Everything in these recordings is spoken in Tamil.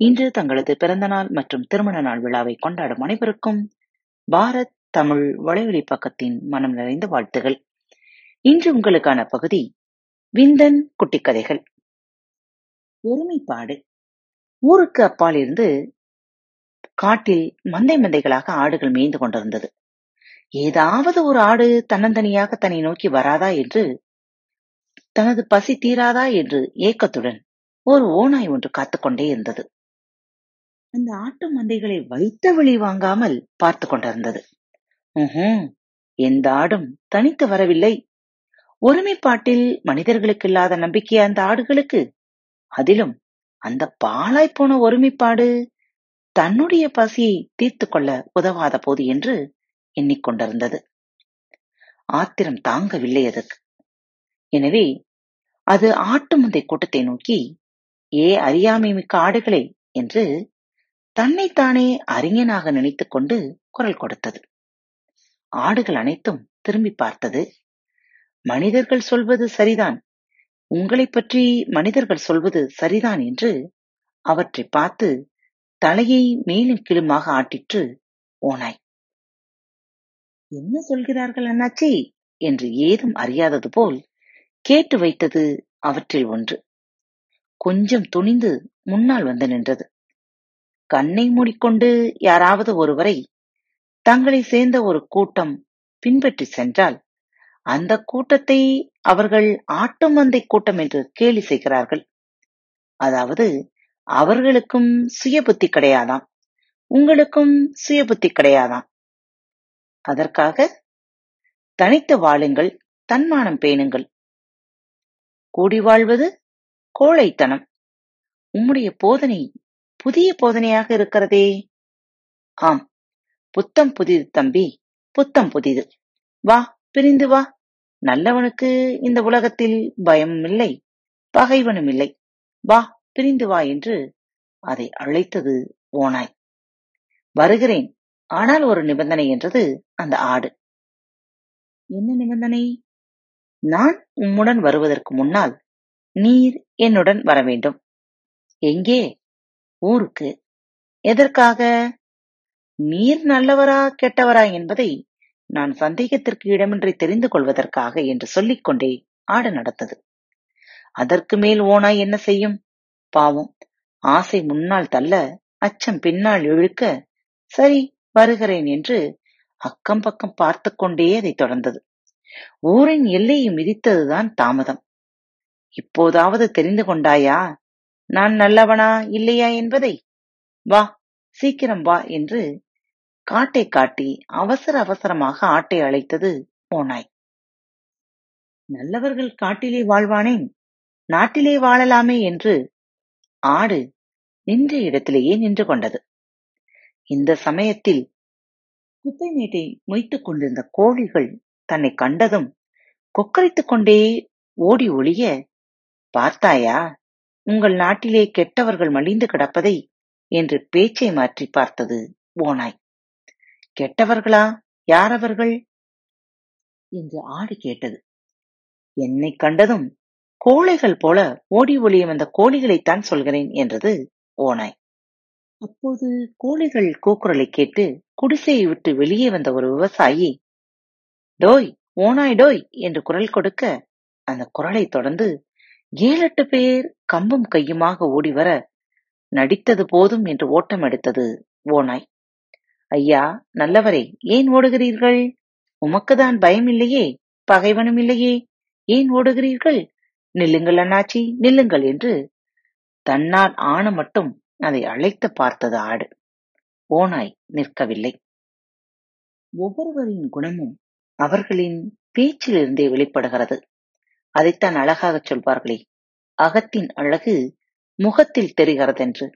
இன்று தங்களது பிறந்த நாள் மற்றும் திருமண நாள் விழாவை கொண்டாடும் அனைவருக்கும் பாரத் தமிழ் வலைவழி பக்கத்தின் மனம் நிறைந்த வாழ்த்துகள். இன்று உங்களுக்கான பகுதி விந்தன் குட்டி கதைகள் ஒருமைப்பாடு. ஊருக்கு அப்பால் இருந்து காட்டில் மந்தை மந்தைகளாக ஆடுகள் மேய்ந்து கொண்டிருந்தது. ஏதாவது ஒரு ஆடு தன்னந்தனியாக தன்னை நோக்கி வராதா என்று தனது பசி தீராதா என்று ஏக்கத்துடன் ஒரு ஓநாய் ஒன்று காத்துக்கொண்டே இருந்தது. அந்த ஆட்டு மந்தைகளை வைத்த வழி வாங்காமல் பார்த்து கொண்டிருந்தது. எந்த ஆடும் தனித்து வரவில்லை. ஒருமைப்பாட்டில் மனிதர்களுக்கு இல்லாத நம்பிக்கை அந்த ஆடுகளுக்கு. அதிலும் அந்த பாழாய் போன ஒருமைப்பாடு தன்னுடைய பசியை தீர்த்து கொள்ள உதவாத போது என்று எண்ணிக்கொண்டிருந்தது ஆத்திரம் தாங்கவில்லை அதற்கு. எனவே அது ஆட்டு மந்தை கூட்டத்தை நோக்கி ஏ அறியாமை மிக்க ஆடுகளே என்று தன்னைத்தானே அறிஞனாக நினைத்துக் கொண்டு குரல் கொடுத்தது. ஆடுகள் அனைத்தும் திரும்பி பார்த்தது. மனிதர்கள் சொல்வது சரிதான். உங்களை பற்றி மனிதர்கள் சொல்வது சரிதான் என்று அவற்றை பார்த்து தலையை மேலும் கீழுமாக ஆட்டிற்று ஓனாய் என்ன சொல்கிறார்கள் அண்ணாச்சி? என்று ஏதும் அறியாதது போல் கேட்டு வைத்தது அவற்றில் ஒன்று. கொஞ்சம் துணிந்து முன்னால் வந்து நின்றது. கண்ணை மூடிக்கொண்டு யாராவது ஒருவரை தங்களை சேர்ந்த ஒரு கூட்டம் பின்பற்றி சென்றால் அந்த கூட்டத்தை அவர்கள் ஆட்டு மந்தை கூட்டம் என்று கேலி செய்கிறார்கள். அதாவது அவர்களுக்கும் சுய புத்தி கிடையாதாம். உங்களுக்கும் சுய புத்தி கிடையாதாம். அதற்காக தனித்து வாழுங்கள் தன்மானம் பேணுங்கள். கூடி வாழ்வது கோழைத்தனம். உம்முடைய போதனை புதிய போதனையாக இருக்கிறதே? ஆம். புத்தம் புதிது தம்பி புத்தம் புதிது. வா பிரிந்து வா. நல்லவனுக்கு இந்த உலகத்தில் பயமும் இல்லை பகைவனும் இல்லை வா பிரிந்து வா என்று அதை அழைத்தது ஓனாய் வருகிறேன் ஆனால் ஒரு நிபந்தனை என்றது அந்த ஆடு. என்ன நிபந்தனை? நான் உம்முடன் வருவதற்கு முன்னால் நீர் என்னுடன் வர வேண்டும் எங்கே? ஊருக்கு. எதற்காக? நீர் நல்லவரா கெட்டவரா என்பதை நான் சந்தேகத்திற்கு இடமின்றி தெரிந்து கொள்வதற்காக என்று சொல்லிக்கொண்டே ஆடு நடத்தது. அதற்கு மேல் ஓனாய் என்ன செய்யும்? பாவம். ஆசை முன்னால் தள்ள அச்சம் பின்னால் இழுக்க சரி வருகிறேன் என்று அக்கம் பக்கம் பார்த்து கொண்டே அதை தொடர்ந்தது. ஊரின் எல்லையை மிதித்ததுதான் தாமதம். இப்போதாவது தெரிந்து கொண்டாயா? நான் நல்லவனா இல்லையா என்பதை? வா சீக்கிரம் வா என்று காட்டை காட்டி அவசர அவசரமாக ஆட்டை அழைத்தது போனாய் நல்லவர்கள் காட்டிலே வாழ்வானேன் நாட்டிலே வாழலாமே என்று ஆடு நின்ற இடத்திலேயே நின்று கொண்டது. இந்த சமயத்தில் குப்பை நீட்டை மொய்த்துக் கொண்டிருந்த கோழிகள் தன்னை கண்டதும் கொக்கரித்துக் கொண்டே ஓடி ஒளிய பார்த்தாயா? உங்கள் நாட்டிலே கெட்டவர்கள் மலிந்து கிடப்பதை என்று பேச்சை மாற்றி பார்த்தது ஓனாய் கெட்டவர்களா? யாரவர்கள்? என்று ஆடு கேட்டது. என்னை கண்டதும் கோழைகள் போல ஓடி ஒளியும் அந்த கோழிகளைத்தான் சொல்கிறேன் என்றது ஓனாய் அப்போது கோழிகள் கூக்குரலை கேட்டு குடிசையை விட்டு வெளியே வந்த ஒரு விவசாயி டோய் ஓனாய் டோய் என்று குரல் கொடுக்க அந்த குரலை தொடர்ந்து ஏழெட்டு பேர் கம்பும் கையுமாக ஓடிவர நடித்தது போதும் என்று ஓட்டம் எடுத்தது ஓனாய் ஐயா நல்லவரே ஏன் ஓடுகிறீர்கள்? உமக்குதான் பயம் இல்லையே பகைவனும் இல்லையே ஏன் ஓடுகிறீர்கள்? நில்லுங்கள் அண்ணாச்சி நில்லுங்கள் என்று தன்னால் ஆன மட்டும் அதை அழைத்து பார்த்தது ஆடு. ஓனாய் நிற்கவில்லை. ஒவ்வொருவரின் குணமும் அவர்களின் பேச்சிலிருந்தே வெளிப்படுகிறது. அதைத்தான் அழகாகச் சொல்வார்களே. அகத்தின் அழகு முகத்தில் தெரிகிறதென்று.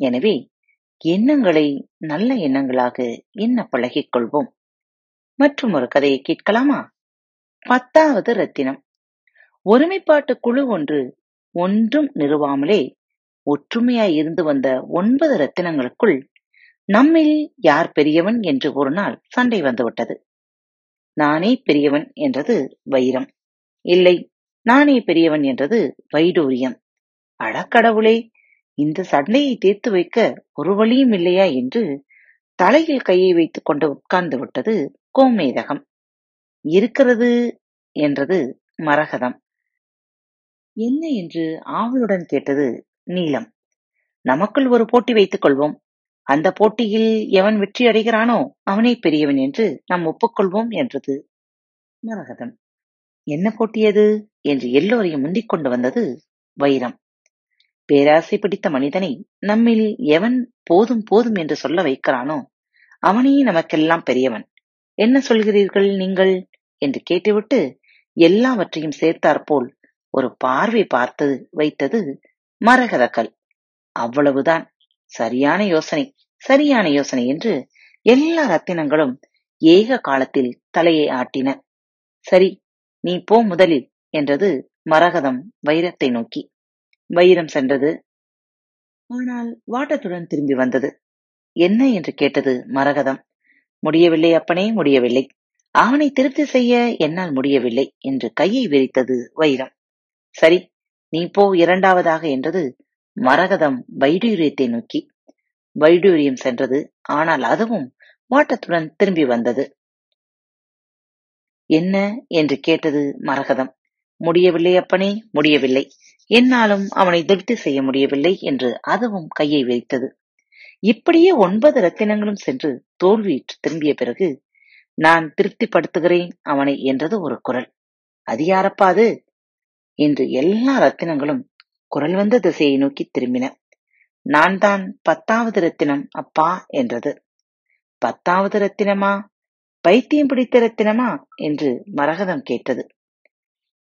எனவே எண்ணங்களை நல்ல எண்ணங்களாக எண்ண பழகிக் கொள்வோம்? மற்றும் ஒரு கதையை கேட்கலாமா? பத்தாவது ரத்தினம். ஒருமைப்பாட்டு குழு ஒன்று ஒன்றும் நிறுவாமலே ஒற்றுமையாய் இருந்து வந்த ஒன்பது ரத்தினங்களுக்குள் நம்மில் யார் பெரியவன் என்று ஒரு நாள் சண்டை வந்துவிட்டது. நானே பெரியவன் என்றது வைரம். இல்லை நானே பெரியவன் என்றது வைடூரியம். அடக்கடவுளே இந்த சண்டையை தீர்த்து வைக்க ஒரு வழியும் இல்லையா என்று தலையில் கையை வைத்துக் கொண்டு உட்கார்ந்து விட்டது கோமேதகம். இருக்கிறது என்றது மரகதம். என்ன என்று ஆவலுடன் கேட்டது நீலம். நமக்குள் ஒரு போட்டி வைத்துக் கொள்வோம். அந்த போட்டியில் எவன் வெற்றி அடைகிறானோ அவனே பெரியவன் என்று நாம் ஒப்புக்கொள்வோம் என்றது மரகதம். என்ன போட்டியது என்று எல்லோரையும் முந்திக் கொண்டு வந்தது வைரம். பேராசை பிடித்த மனிதனை நம்மில் எவன் போதும் போதும் என்று சொல்ல வைக்கிறானோ அவனே நமக்கெல்லாம் பெரியவன். என்ன சொல்கிறீர்கள் நீங்கள்? என்று கேட்டுவிட்டு எல்லாவற்றையும் சேர்த்தாற்போல் ஒரு பார்வை பார்த்தது வைத்தது மரகதக்கல். அவ்வளவுதான். சரியான யோசனை சரியான யோசனை என்று எல்லா ரத்தினங்களும் ஏக காலத்தில் தலையை ஆட்டின. சரி நீ போ முதலில் என்றது மரகதம் வைரத்தை நோக்கி. வைரம் சென்றது. ஆனால் வாட்டத்துடன் திரும்பி வந்தது. என்ன என்று கேட்டது மரகதம். முடியவில்லை அப்பனே முடியவில்லை. அவனை திருப்தி செய்ய என்னால் முடியவில்லை என்று கையை விரித்தது வைரம். சரி நீ போ இரண்டாவதாக என்றது மரகதம் வைடூரியத்தை நோக்கி. வைடூரியம் சென்றது. ஆனால் அதுவும் வாட்டத்துடன் திரும்பி வந்தது. என்ன? என்று கேட்டது மரகதம். முடியவில்லை அப்பனே முடியவில்லை. என்னாலும் அவனை திருப்தி செய்ய முடியவில்லை என்று அதுவும் கையை விரித்தது. இப்படியே ஒன்பது ரத்தினங்களும் சென்று தோல்வியுற்று திரும்பிய பிறகு நான் திருப்திப்படுத்துகிறேன் அவனை என்றது ஒரு குரல். அது யாரப்பா அது? என்று எல்லா ரத்தினங்களும் குரல் வந்த திசையை நோக்கி திரும்பின. நான் தான் பத்தாவது ரத்தினம் அப்பா என்றது. பத்தாவது ரத்தினமா? பைத்தியம் பிடித்த ரத்தினமா என்று மரகதம் கேட்டது.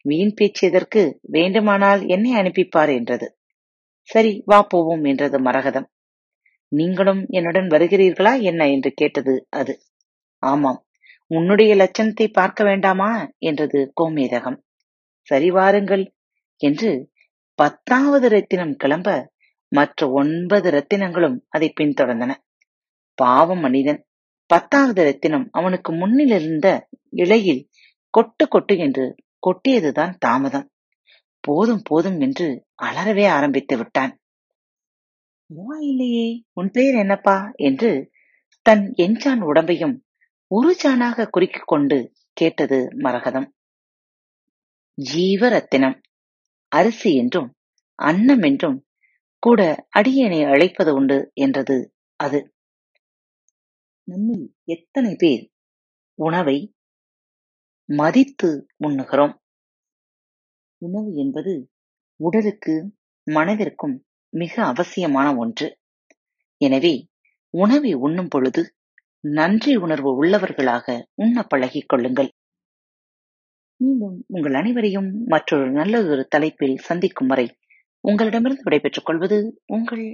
வீண் பேச்சு எதற்கு? வேண்டுமானால் என்னை அனுப்பிப்பார் என்றது. சரி வா போவோம் என்றது மரகதம். நீங்களும் என்னுடன் வருகிறீர்களா என்ன? என்று கேட்டது அது. ஆமாம் உன்னுடைய லட்சணத்தை பார்க்க வேண்டாமா? என்றது கோமேதகம். சரி வாருங்கள் என்று பத்தாவது ரத்தினம் கிளம்ப மற்ற ஒன்பது ரத்தினங்களும் அதை பின்தொடர்ந்தன. பாவம் மனிதன் பத்தாவது ரத்தினம் அவனுக்கு முன்னிலிருந்த இலையில் கொட்டு கொட்டு என்று கொட்டியதுதான் தாமதம். போதும் போதும் என்று அலறவே ஆரம்பித்து விட்டான். இல்லையே உன் பெயர் என்னப்பா? என்று தன் எஞ்சான் உடம்பையும் ஒரு சானாக குறுக்கிக் கொண்டு கேட்டது மரகதம். ஜீவரத்தினம் அரிசி என்றும் அன்னம் என்றும் கூட அடியனை அழைப்பது உண்டு என்றது அது. நம்மில் எத்தனை பேர் உணவை மதித்து உண்ணுகிறோம்? உணவு என்பது உடலுக்கு மனதிற்கும் மிக அவசியமான ஒன்று. எனவே உணவை உண்ணும் பொழுது நன்றி உணர்வு உள்ளவர்களாக உண்ண பழகிக் கொள்ளுங்கள். மீண்டும் உங்கள் அனைவரையும் மற்றொரு நல்லதொரு தலைப்பில் சந்திக்கும் வரை உங்களிடமிருந்து விடைபெற்றுக் கொள்வது உங்கள்